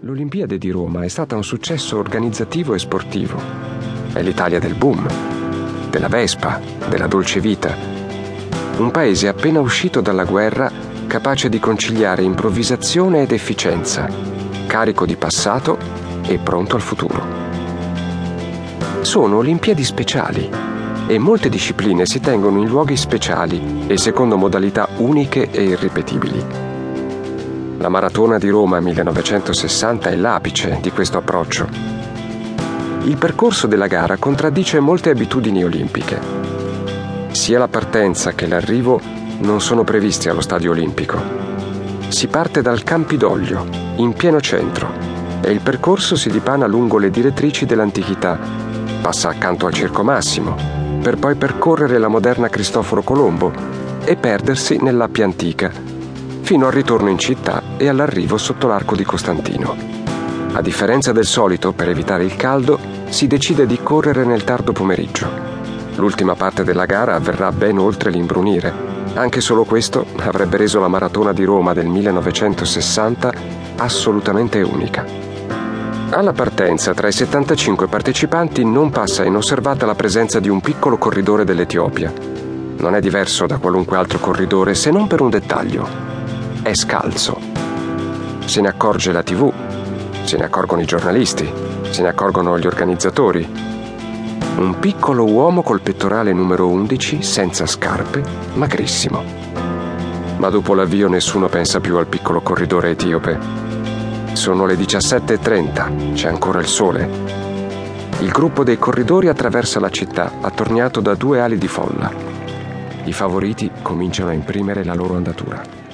L'Olimpiade di Roma è stata un successo organizzativo e sportivo. È l'Italia del boom, della Vespa, della dolce vita. Un paese appena uscito dalla guerra capace di conciliare improvvisazione ed efficienza, carico di passato e pronto al futuro. Sono Olimpiadi speciali e molte discipline si tengono in luoghi speciali e secondo modalità uniche e irripetibili. La maratona di Roma 1960 è l'apice di questo approccio. Il percorso della gara contraddice molte abitudini olimpiche. Sia la partenza che l'arrivo non sono previsti allo stadio olimpico. Si parte dal Campidoglio, in pieno centro, e il percorso si dipana lungo le direttrici dell'antichità, passa accanto al Circo Massimo, per poi percorrere la moderna Cristoforo Colombo e perdersi nell'Appia Antica, fino al ritorno in città e all'arrivo sotto l'arco di Costantino. A differenza del solito, per evitare il caldo, si decide di correre nel tardo pomeriggio. L'ultima parte della gara avverrà ben oltre l'imbrunire. Anche solo questo avrebbe reso la maratona di Roma del 1960 assolutamente unica. Alla partenza, tra i 75 partecipanti non passa inosservata la presenza di un piccolo corridore dell'Etiopia. Non è diverso da qualunque altro corridore se non per un dettaglio è scalzo. Se ne accorge la TV, se ne accorgono i giornalisti, se ne accorgono gli organizzatori. Un piccolo uomo col pettorale numero 11, senza scarpe, magrissimo. Ma dopo l'avvio nessuno pensa più al piccolo corridore etiope. Sono le 17.30, c'è ancora il sole. Il gruppo dei corridori attraversa la città, attorniato da due ali di folla. I favoriti cominciano a imprimere la loro andatura.